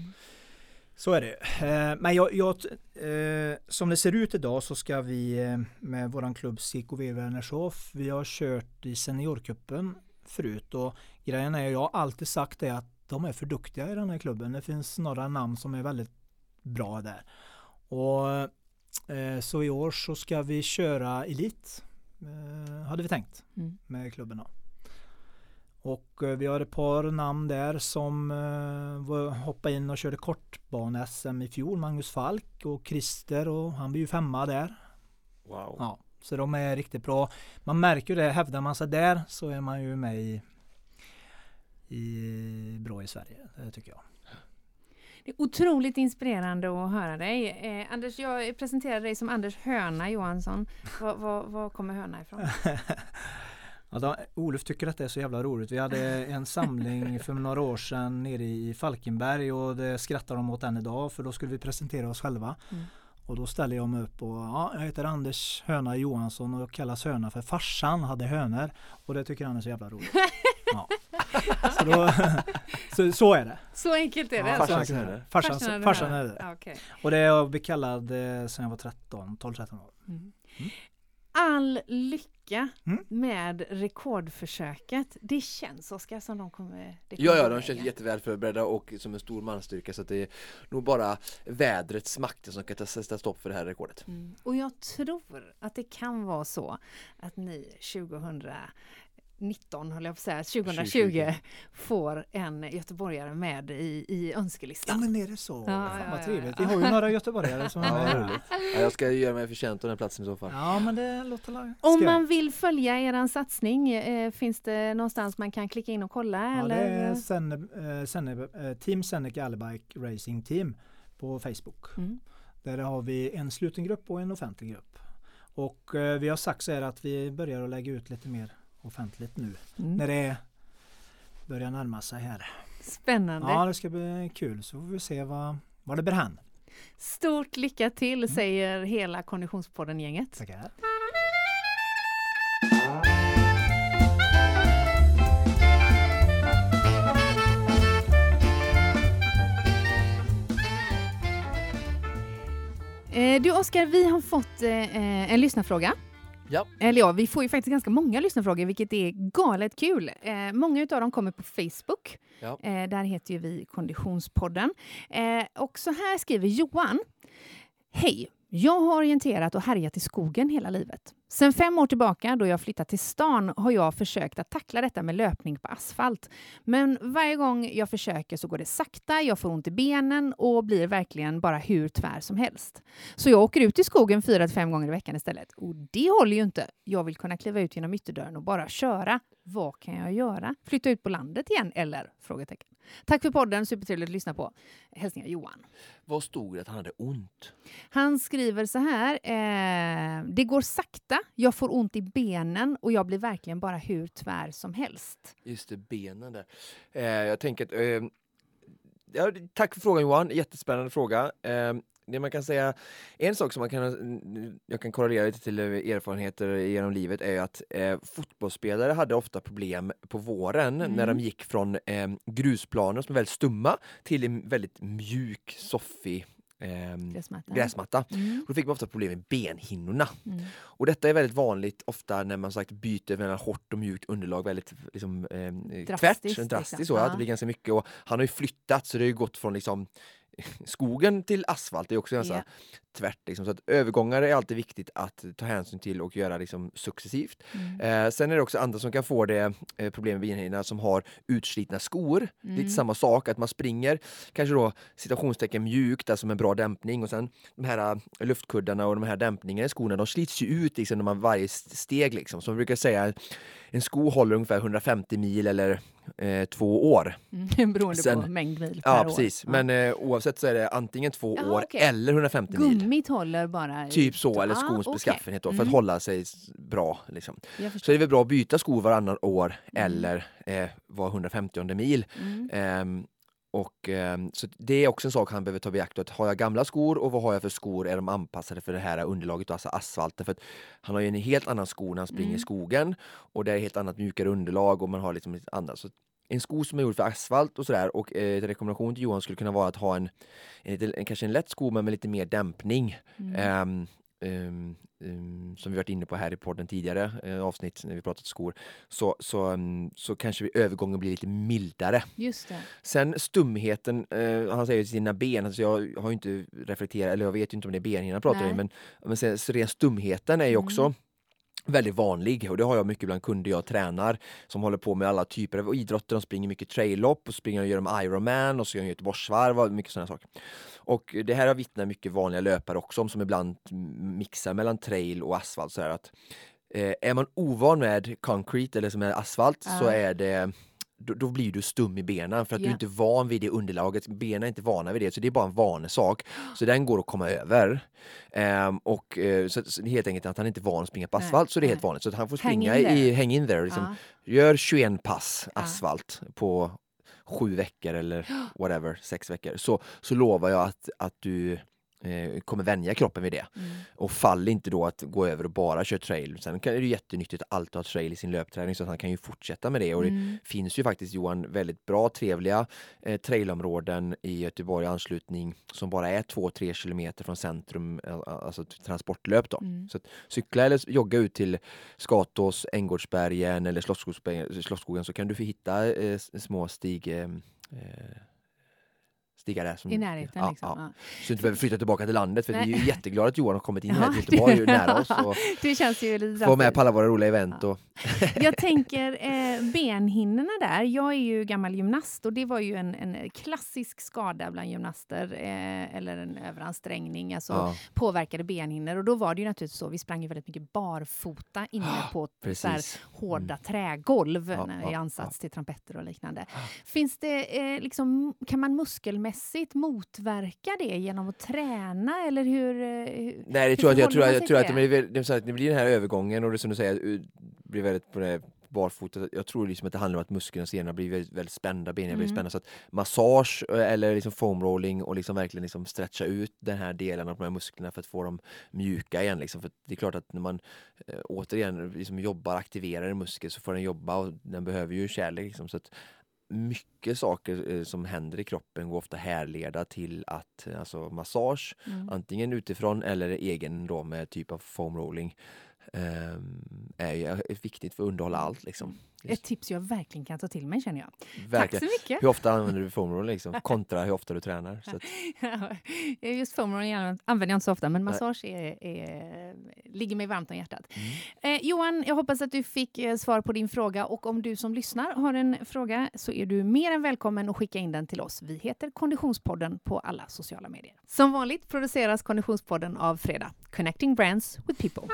Så är det. Eh, men jag, jag, eh, som det ser ut idag så ska vi eh, med våran klubb CKV Vänershof, vi har kört i seniorkuppen förut och grejen är, jag har alltid sagt det att de är för duktiga i den här klubben. Det finns några namn som är väldigt bra där. Och så i år så ska vi köra Elit, hade vi tänkt Mm. med klubben då. Och eh, vi har ett par namn där som eh, hoppade in och körde kortbane-SM i fjol. Magnus Falk och Christer och han blir ju femma där. Wow. Ja, så de är riktigt bra. Man märker ju det, hävdar man sig där så är man ju med i, i bra i Sverige. Det tycker jag. Det är otroligt inspirerande att höra dig. Eh, Anders, jag presenterar dig som Anders Höna Johansson. Var, var, var kommer Höna ifrån? (laughs) Då, Olof tycker att det är så jävla roligt. Vi hade en samling för några år sedan nere i Falkenberg och det skrattar de åt än idag för då skulle vi presentera oss själva. Mm. Och då ställer jag mig upp och ja, jag heter Anders Höna Johansson och kallas Höna för farsan hade hönor och det tycker han är så jävla roligt. (laughs) Ja. Så, då, (laughs) så, så är det. Så enkelt är det. Ja, alltså. Farsans så enkelt är det. Farsan, Farsan farsan, är det. Okej. Och det har jag blivit kallad eh, sedan jag var 13, 12-13 år. Mm. Mm. All lycka Mm. med rekordförsöket. Det känns Oskar som de kommer... Det kommer Ja, ja, de känns jätteväl förberedda och som en stor manstyrka så att det är nog bara vädrets makter som kan ta- sätta stopp för det här rekordet. Mm. Och jag tror att det kan vara så att ni 2019, höll jag på att säga, 2020 2020. får en göteborgare med i, i Ja önskelistan. men är det så? Ja, Fan ja, vad ja, trevligt. ja. Vi har ju några göteborgare som (laughs) är Ja, med. Ja, jag ska göra mig förtjänt av den platsen i så fall. Ja men det låter la- Om man vill följa er satsning, eh, finns det någonstans man kan klicka in och kolla? Ja, det eller? är Senne, eh, Senne, eh, Team Seneca Allbike Racing Team på Facebook. Mm. Där har vi en sluten grupp och en offentlig grupp. Och eh, vi har sagt så här att vi börjar att lägga ut lite mer offentligt nu Mm. när det börjar närma sig här. Spännande. Ja det ska bli kul så får vi se vad, vad det bär hän. Stort lycka till Mm. säger hela Konditionspodden-gänget. Tackar. Eh, du Oskar, vi har fått eh, en lyssnarfråga. Ja. Eller ja, vi får ju faktiskt ganska många lyssnarfrågor, vilket är galet kul. Eh, många av dem kommer på Facebook. Ja. Eh, där heter ju vi Konditionspodden. Eh, och så här skriver Johan. Hej! Jag har orienterat och härjat i skogen hela livet. Sen fem år tillbaka, då jag flyttat till stan, har jag försökt att tackla detta med löpning på asfalt. Men varje gång jag försöker så går det sakta, jag får ont i benen och blir verkligen bara hur tvär som helst. Så jag åker ut i skogen fyra till fem gånger i veckan istället. Och det håller ju inte. Jag vill kunna kliva ut genom ytterdörren och bara köra. Vad kan jag göra? Flytta ut på landet igen, eller? Frågetecken. Tack för podden, supertrevligt att lyssna på. Hälsningar Johan. Vad stod det att han hade ont? Han skriver så här. Eh, det går sakta, jag får ont i benen och jag blir verkligen bara hur tvär som helst. Just det, benen där. Eh, jag tänker att eh, ja, tack för frågan Johan, jättespännande fråga. Eh, det man kan säga, en sak som man kan, jag kan korrelera lite till erfarenheter genom livet är att eh, fotbollsspelare hade ofta problem på våren Mm. när de gick från eh, grusplaner som är väldigt stumma till en väldigt mjuk, soffig eh, Gräsmatta. gräsmatta. Mm. Då fick man ofta problem med benhinnorna. Mm. Och detta är väldigt vanligt ofta när man sagt byter mellan hårt och mjukt underlag väldigt liksom, eh, Drastiskt, tvärt, drastiskt liksom. så, ja. Det blir ganska mycket och han har ju flyttat så det har gått från liksom (laughs) skogen till asfalt, det är också ganska Ja. Tvärt. Liksom. Så att övergångar är alltid viktigt att ta hänsyn till och göra liksom, successivt. Mm. Eh, sen är det också andra som kan få det eh, problem med benhinnorna som har utslitna skor. Mm. Lite samma sak, att man springer kanske då citationstecken mjukt, alltså med bra dämpning och sen de här eh, luftkuddarna och de här dämpningarna i skorna, de slits ju ut liksom när man varje st- steg liksom. Som vi brukar säga, en sko håller ungefär 150 mil eller eh, två år. Mm. (laughs) Beroende Sen- på mängd mil per Ja, år. precis. Ja. Men eh, oavsett så är det antingen två Jaha, år okej. eller 150 mil. Gummit håller bara... Typ så, eller Ah, skons okej. beskaffenhet då, för Mm. att hålla sig bra. Liksom. Så det är väl bra att byta skor varannan år Mm. eller eh, var 150 mil. Mm. Ehm, och, ehm, så det är också en sak han behöver ta beakt. Att har jag gamla skor och vad har jag för skor? Är de anpassade för det här underlaget, alltså asfalten? För han har ju en helt annan sko när han springer Mm. i skogen och det är ett helt annat mjukare underlag och man har liksom annat. Så en sko som är gjord för asfalt och sådär och eh, en rekommendation till Johan skulle kunna vara att ha en, en, lite- en kanske en lätt sko men med lite mer dämpning. Mm. Ehm, ehm, ehm, som vi varit inne på här i podden tidigare eh, avsnitt när vi pratat skor så, så, ehm, så kanske övergången blir lite mildare. Just det. Sen stumheten, eh, han säger sina ben, alltså jag har ju inte reflekterat, eller jag vet inte om det är benhinnan pratar om, men, men sen, så ren stumheten är ju Mm. Väldigt vanlig och det har jag mycket bland kunder jag tränar som håller på med alla typer av idrotter. De springer mycket trail-lopp och springer och gör de Ironman och så gör de Göteborgsvarv och mycket sådana saker. Och det här har vittnat mycket vanliga löpare också om som ibland mixar mellan trail och asfalt. Så att, eh, är man ovan med concrete eller som är asfalt så Ja. är det då, då blir du stum i benen för att du Ja. inte är van vid det underlaget. Benen är inte vana vid det, så det är bara en vanesak. Så den går att komma över. Ehm, och eh, så, så är helt enkelt att han inte är van att springa på Nej, asfalt, så det är helt nej. vanligt. Så han får Hang springa in i, hang in there. Liksom. Ja. Gör 21 pass Ja. asfalt på sju veckor eller (gasps) whatever, sex veckor. Så, så lovar jag att, att du kommer vänja kroppen vid det. Mm. Och fall inte då att gå över och bara köra trail. Sen kan, är det jättenyttigt att alltid ha trail i sin löpträning så att han kan ju fortsätta med det. Och det Mm. finns ju faktiskt Johan väldigt bra, trevliga eh, trailområden i Göteborg anslutning som bara är 2-3 kilometer från centrum, eh, alltså transportlöp då. Mm. Så cykla eller jogga ut till Skatås, Änggårdsbergen eller Slottsskogen, så kan du få hitta eh, små stig eh, stigar där. Som, I närheten ja, liksom. ja. Ja. Så du inte behöver flytta tillbaka till landet för Nej. vi är ju jätteglada att Johan har kommit in här till Göteborg, det- nära oss och (laughs) Det känns ju lite få med på alla våra roliga event. Och, (laughs) Jag tänker eh, benhinnorna där. Jag är ju gammal gymnast och det var ju en, en klassisk skada bland gymnaster eh, eller en överansträngning, alltså påverkade benhinnor. Och då var det ju naturligtvis så, vi sprang ju väldigt mycket barfota inne på så här, hårda trägolv när, ja, i ansats till trumpetter och liknande. Finns det, eh, liksom, kan man muskelmässigt motverka det genom att träna eller hur? eh, hur Nej, det tror jag, jag, tror, jag, man tror att det blir, det, blir den här övergången och det som du säger, uh, blir väldigt på det barfota. Jag tror liksom att det handlar om att musklerna och senorna blir väldigt, väldigt spända, benen blir Mm. spända. Så att massage eh, eller liksom foam rolling och liksom verkligen liksom stretcha ut den här delen av de här musklerna för att få dem mjuka igen. Liksom. För det är klart att när man eh, återigen liksom jobbar, aktiverar en muskel så får den jobba och den behöver ju kärlek. Liksom. Så att mycket saker eh, som händer i kroppen går ofta härleda till att eh, alltså massage Mm. antingen utifrån eller egen då med typ av foam rolling är ju är viktigt för att underhålla allt liksom. Ett tips jag verkligen kan ta till mig känner jag. Verkligen. Tack så mycket! Hur ofta använder du foam roller liksom? (laughs) Kontra hur ofta du tränar. Så att, (laughs) Just foam roller använder jag inte så ofta, men massage är, är, ligger mig varmt om hjärtat. mm. Eh, Johan, jag hoppas att du fick eh, svar på din fråga och om du som lyssnar har en fråga så är du mer än välkommen att skicka in den till oss. Vi heter Konditionspodden på alla sociala medier. Som vanligt produceras Konditionspodden av Fredag, Connecting Brands with People.